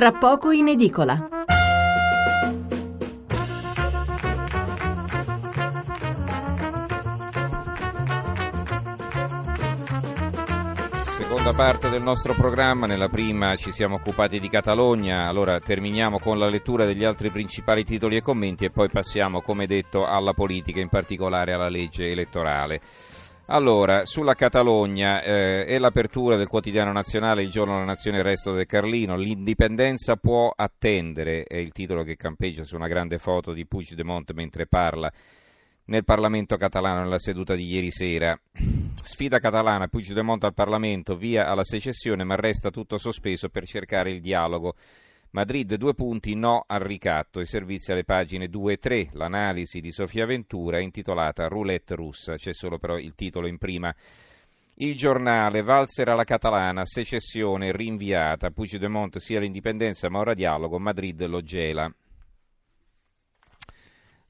tra poco in edicola. Seconda parte del nostro programma, nella prima ci siamo occupati di Catalogna, allora terminiamo con la lettura degli altri principali titoli e commenti e poi passiamo, come detto, alla politica, in particolare alla legge elettorale. Allora, sulla Catalogna eh, è l'apertura del quotidiano nazionale Il giorno della nazione il resto del Carlino, l'indipendenza può attendere, è il titolo che campeggia su una grande foto di Puigdemont mentre parla nel Parlamento catalano nella seduta di ieri sera. Sfida catalana, Puigdemont al Parlamento, via alla secessione, ma resta tutto sospeso per cercare il dialogo. Madrid due punti, no al ricatto, i servizi alle pagine 2 e 3, l'analisi di Sofia Ventura intitolata Roulette russa, c'è solo però il titolo in prima. Il giornale, valsera la catalana, secessione rinviata, Puigdemont sia l'indipendenza ma ora dialogo, Madrid lo gela.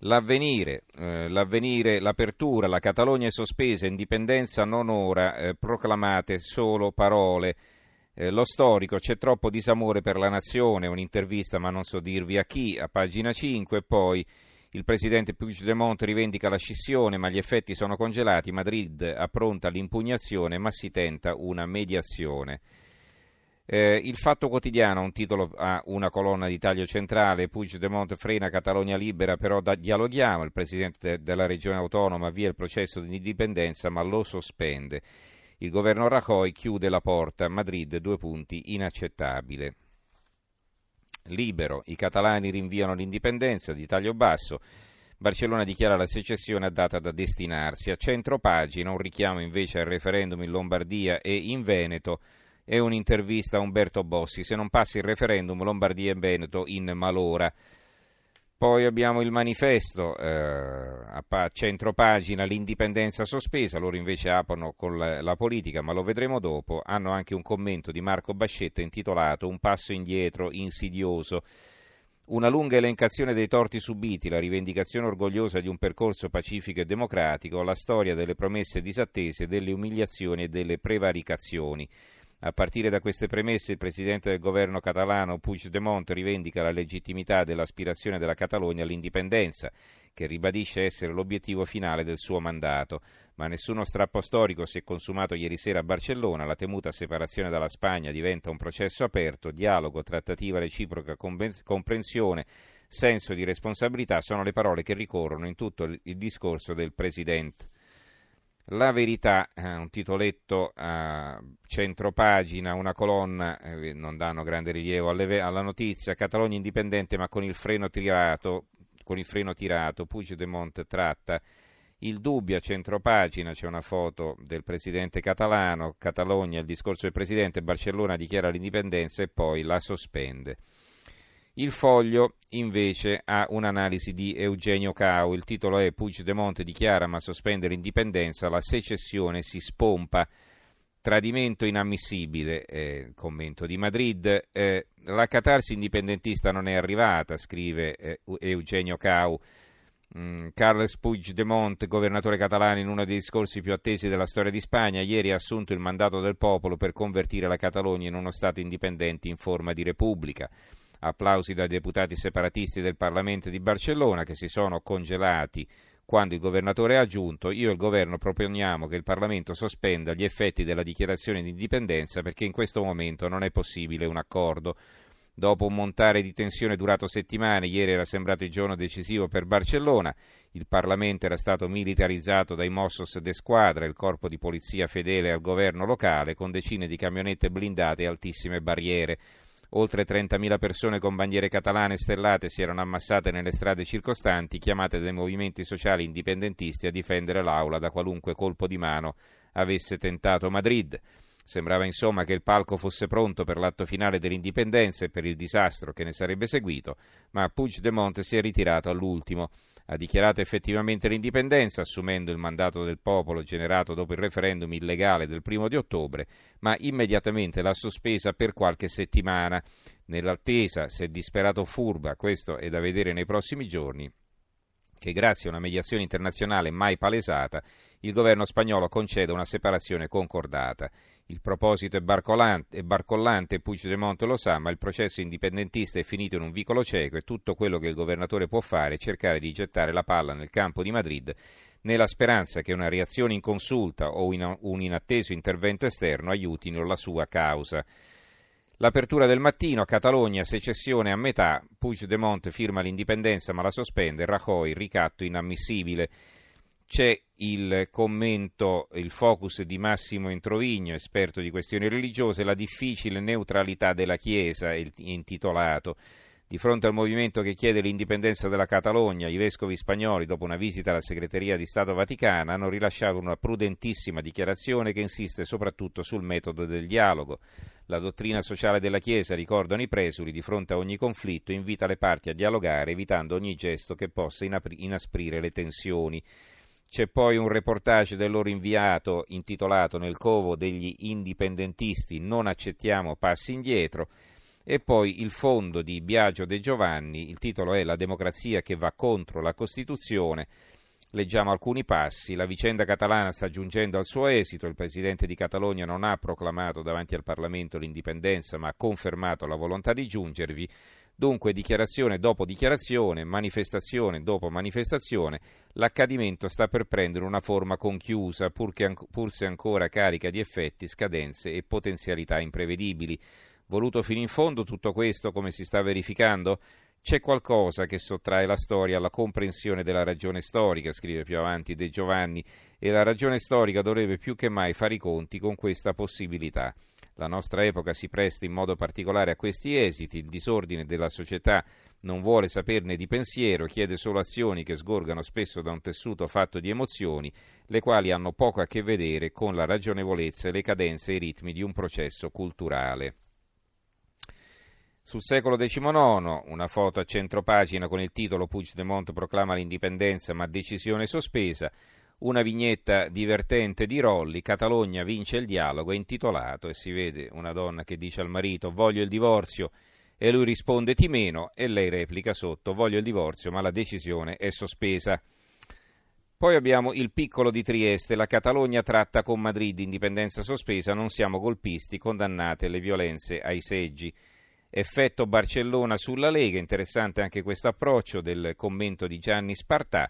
L'avvenire, eh, l'avvenire, l'apertura, la Catalogna è sospesa, indipendenza non ora, eh, proclamate solo parole. Eh, lo storico, c'è troppo disamore per la nazione, un'intervista ma non so dirvi a chi, a pagina 5, poi il presidente Puigdemont rivendica la scissione ma gli effetti sono congelati, Madrid appronta l'impugnazione ma si tenta una mediazione. Eh, il Fatto Quotidiano, un titolo ha una colonna di taglio centrale, Puigdemont frena Catalogna libera, però da, dialoghiamo, il presidente de, della regione autonoma avvia il processo di indipendenza ma lo sospende. Il governo Rajoy chiude la porta, Madrid due punti, inaccettabile. Libero, i catalani rinviano l'indipendenza di taglio basso. Barcellona dichiara la secessione a data da destinarsi. A centro pagina un richiamo invece al referendum in Lombardia e in Veneto e un'intervista a Umberto Bossi. Se non passa il referendum Lombardia e Veneto in malora. Poi abbiamo il manifesto, eh, a centro pagina, l'indipendenza sospesa, loro invece aprono con la, la, politica, ma lo vedremo dopo. Hanno anche un commento di Marco Bascetta intitolato Un passo indietro insidioso. Una lunga elencazione dei torti subiti, la rivendicazione orgogliosa di un percorso pacifico e democratico, la storia delle promesse disattese, delle umiliazioni e delle prevaricazioni. A partire da queste premesse, il presidente del governo catalano Puigdemont rivendica la legittimità dell'aspirazione della Catalogna all'indipendenza, che ribadisce essere l'obiettivo finale del suo mandato. Ma nessuno strappo storico si è consumato ieri sera a Barcellona. La temuta separazione dalla Spagna diventa un processo aperto, dialogo, trattativa reciproca, comprensione, senso di responsabilità sono le parole che ricorrono in tutto il discorso del presidente. La verità, eh, un titoletto a centropagina, una colonna, eh, non danno grande rilievo alla notizia, Catalogna indipendente ma con il freno tirato, con il freno tirato, Puigdemont tratta il dubbio a centropagina, c'è una foto del presidente catalano, Catalogna, il discorso del presidente, Barcellona dichiara l'indipendenza e poi la sospende. Il foglio invece ha un'analisi di Eugenio Cau, il titolo è Puigdemont dichiara ma sospende l'indipendenza, la secessione si spompa, tradimento inammissibile, eh, commento di Madrid, eh, la catarsi indipendentista non è arrivata, scrive eh, Eugenio Cau. Mm, Carles Puigdemont, governatore catalano, in uno dei discorsi più attesi della storia di Spagna, ieri ha assunto il mandato del popolo per convertire la Catalogna in uno Stato indipendente in forma di repubblica. Applausi dai deputati separatisti del Parlamento di Barcellona che si sono congelati quando il governatore ha aggiunto io e il governo proponiamo che il Parlamento sospenda gli effetti della dichiarazione di indipendenza perché in questo momento non è possibile un accordo. Dopo un montare di tensione durato settimane, ieri era sembrato il giorno decisivo per Barcellona. Il Parlamento era stato militarizzato dai Mossos de Squadra, il corpo di polizia fedele al governo locale, con decine di camionette blindate e altissime barriere. Oltre 30.000 persone con bandiere catalane stellate si erano ammassate nelle strade circostanti, chiamate dai movimenti sociali indipendentisti a difendere l'Aula da qualunque colpo di mano avesse tentato Madrid. Sembrava insomma che il palco fosse pronto per l'atto finale dell'indipendenza e per il disastro che ne sarebbe seguito, ma Puigdemont si è ritirato all'ultimo ha dichiarato effettivamente l'indipendenza, assumendo il mandato del popolo generato dopo il referendum illegale del primo di ottobre, ma immediatamente l'ha sospesa per qualche settimana. Nell'attesa, se disperato furba, questo è da vedere nei prossimi giorni, che grazie a una mediazione internazionale mai palesata, il governo spagnolo conceda una separazione concordata. Il proposito è barcolante, è barcollante Puigdemont lo sa, ma il processo indipendentista è finito in un vicolo cieco e tutto quello che il governatore può fare è cercare di gettare la palla nel campo di Madrid nella speranza che una reazione inconsulta o un inatteso intervento esterno aiutino la sua causa. L'apertura del mattino, Catalogna, secessione a metà, Puigdemont firma l'indipendenza ma la sospende, Rajoy, ricatto inammissibile. C'è il commento, il focus di Massimo Introvigno, esperto di questioni religiose, la difficile neutralità della Chiesa, intitolato. Di fronte al movimento che chiede l'indipendenza della Catalogna, i vescovi spagnoli, dopo una visita alla segreteria di Stato Vaticana, hanno rilasciato una prudentissima dichiarazione che insiste soprattutto sul metodo del dialogo. La dottrina sociale della Chiesa, ricordano i presuli, di fronte a ogni conflitto invita le parti a dialogare, evitando ogni gesto che possa inasprire le tensioni. C'è poi un reportage del loro inviato intitolato Nel covo degli indipendentisti Non accettiamo passi indietro e poi il fondo di Biagio De Giovanni, il titolo è La democrazia che va contro la Costituzione. Leggiamo alcuni passi. La vicenda catalana sta giungendo al suo esito. Il presidente di Catalogna non ha proclamato davanti al Parlamento l'indipendenza, ma ha confermato la volontà di giungervi. Dunque, dichiarazione dopo dichiarazione, manifestazione dopo manifestazione, l'accadimento sta per prendere una forma conchiusa, pur, che, pur se ancora carica di effetti, scadenze e potenzialità imprevedibili. Voluto fino in fondo tutto questo, come si sta verificando? C'è qualcosa che sottrae la storia alla comprensione della ragione storica, scrive più avanti De Giovanni, e la ragione storica dovrebbe più che mai fare i conti con questa possibilità. La nostra epoca si presta in modo particolare a questi esiti, il disordine della società non vuole saperne di pensiero, chiede solo azioni che sgorgano spesso da un tessuto fatto di emozioni, le quali hanno poco a che vedere con la ragionevolezza e le cadenze e i ritmi di un processo culturale. Sul secolo XIX, una foto a centropagina con il titolo Puigdemont proclama l'indipendenza ma decisione sospesa, una vignetta divertente di Rolli, Catalogna vince il dialogo, è intitolato e si vede una donna che dice al marito voglio il divorzio e lui risponde ti meno e lei replica sotto voglio il divorzio ma la decisione è sospesa. Poi abbiamo il piccolo di Trieste, la Catalogna tratta con Madrid, indipendenza sospesa, non siamo golpisti, condannate le violenze ai seggi. Effetto Barcellona sulla Lega, interessante anche questo approccio del commento di Gianni Spartà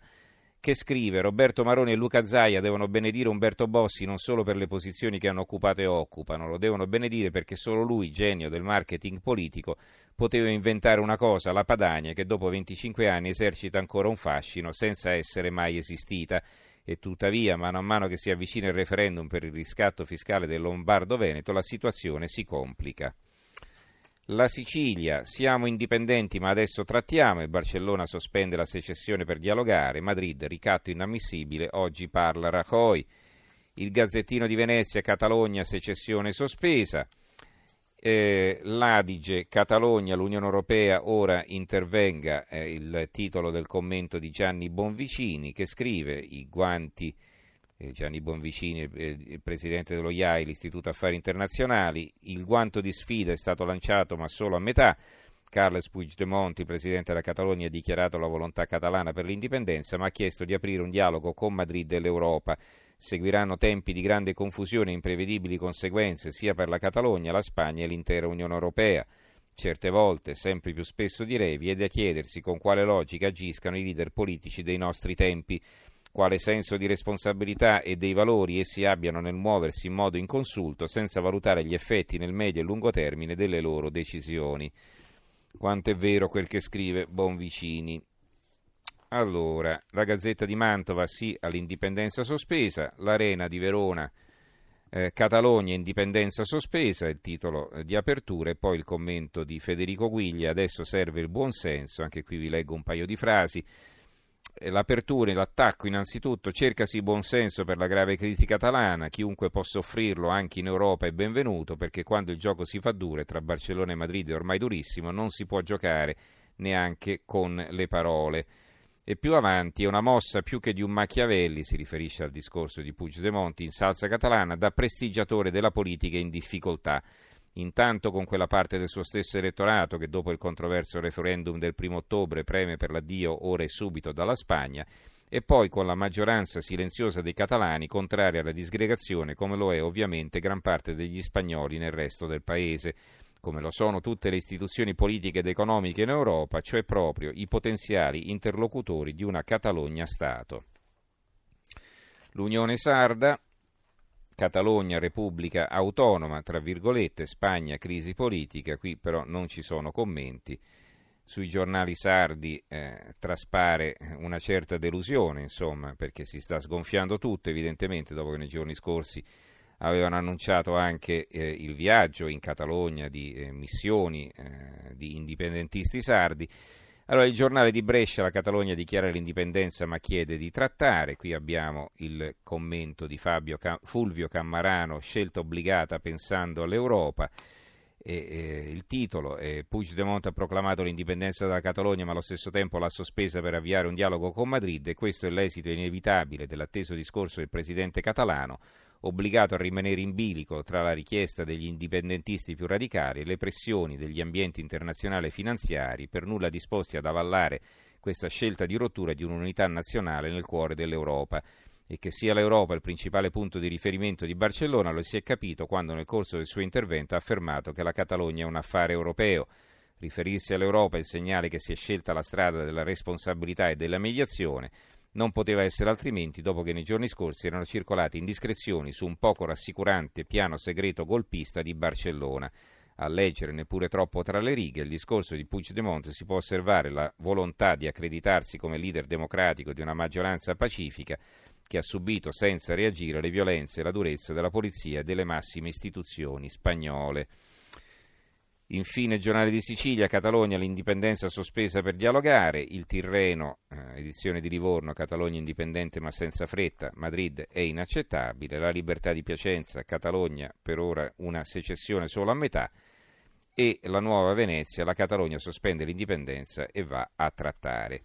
che scrive Roberto Maroni e Luca Zaia devono benedire Umberto Bossi non solo per le posizioni che hanno occupato e occupano, lo devono benedire perché solo lui, genio del marketing politico, poteva inventare una cosa, la Padania, che dopo 25 anni esercita ancora un fascino senza essere mai esistita. E tuttavia, mano a mano che si avvicina il referendum per il riscatto fiscale del Lombardo-Veneto, la situazione si complica. La Sicilia, siamo indipendenti ma adesso trattiamo e Barcellona sospende la secessione per dialogare, Madrid ricatto inammissibile, oggi parla Rajoy, il Gazzettino di Venezia, Catalogna, secessione sospesa, eh, l'Adige, Catalogna, l'Unione Europea ora intervenga, eh, il titolo del commento di Gianni Bonvicini che scrive i guanti Gianni Bonvicini, eh, il presidente dello IAI, l'Istituto Affari Internazionali. Il guanto di sfida è stato lanciato ma solo a metà. Carles Puigdemont, il presidente della Catalogna, ha dichiarato la volontà catalana per l'indipendenza, ma ha chiesto di aprire un dialogo con Madrid e l'Europa. Seguiranno tempi di grande confusione e imprevedibili conseguenze sia per la Catalogna, la Spagna e l'intera Unione Europea. Certe volte, sempre più spesso direi, vi è da chiedersi con quale logica agiscano i leader politici dei nostri tempi quale senso di responsabilità e dei valori essi abbiano nel muoversi in modo inconsulto senza valutare gli effetti nel medio e lungo termine delle loro decisioni. Quanto è vero quel che scrive Bonvicini. Allora, la Gazzetta di Mantova sì all'indipendenza sospesa, l'Arena di Verona, eh, Catalogna indipendenza sospesa, il titolo eh, di apertura e poi il commento di Federico Guiglia, adesso serve il buon senso, anche qui vi leggo un paio di frasi. Eh, l'apertura e l'attacco innanzitutto cercasi buonsenso per la grave crisi catalana, chiunque possa offrirlo anche in Europa è benvenuto perché quando il gioco si fa duro e tra Barcellona e Madrid è ormai durissimo non si può giocare neanche con le parole. E più avanti è una mossa più che di un Machiavelli, si riferisce al discorso di Puigdemont in salsa catalana, da prestigiatore della politica in difficoltà Intanto con quella parte del suo stesso elettorato che dopo il controverso referendum del primo ottobre preme per l'addio ora e subito dalla Spagna e poi con la maggioranza silenziosa dei catalani contraria alla disgregazione come lo è ovviamente gran parte degli spagnoli nel resto del paese come lo sono tutte le istituzioni politiche ed economiche in Europa, cioè proprio i potenziali interlocutori di una Catalogna-Stato. L'Unione Sarda, Catalogna Repubblica Autonoma, tra virgolette, Spagna crisi politica, qui però non ci sono commenti. Sui giornali sardi eh, traspare una certa delusione, insomma, perché si sta sgonfiando tutto, evidentemente, dopo che nei giorni scorsi avevano annunciato anche eh, il viaggio in Catalogna di eh, missioni eh, di indipendentisti sardi. Allora, il giornale di Brescia, la Catalogna dichiara l'indipendenza ma chiede di trattare. Qui abbiamo il commento di Fabio Cam- Fulvio Cammarano, scelta obbligata pensando all'Europa. E, eh, il titolo è Puigdemont ha proclamato l'indipendenza della Catalogna ma allo stesso tempo l'ha sospesa per avviare un dialogo con Madrid e questo è l'esito inevitabile dell'atteso discorso del presidente catalano obbligato a rimanere in bilico tra la richiesta degli indipendentisti più radicali e le pressioni degli ambienti internazionali e finanziari, per nulla disposti ad avallare questa scelta di rottura di un'unità nazionale nel cuore dell'Europa. E che sia l'Europa il principale punto di riferimento di Barcellona lo si è capito quando nel corso del suo intervento ha affermato che la Catalogna è un affare europeo. Riferirsi all'Europa è il segnale che si è scelta la strada della responsabilità e della mediazione non poteva essere altrimenti dopo che nei giorni scorsi erano circolate indiscrezioni su un poco rassicurante piano segreto golpista di Barcellona. A leggere neppure troppo tra le righe il discorso di Puigdemont si può osservare la volontà di accreditarsi come leader democratico di una maggioranza pacifica che ha subito senza reagire le violenze e la durezza della polizia e delle massime istituzioni spagnole. Infine, giornale di Sicilia, Catalogna, l'indipendenza sospesa per dialogare, il Tirreno, eh, edizione di Livorno, Catalogna indipendente ma senza fretta, Madrid è inaccettabile, la libertà di Piacenza, Catalogna per ora una secessione solo a metà e la nuova Venezia, la Catalogna sospende l'indipendenza e va a trattare.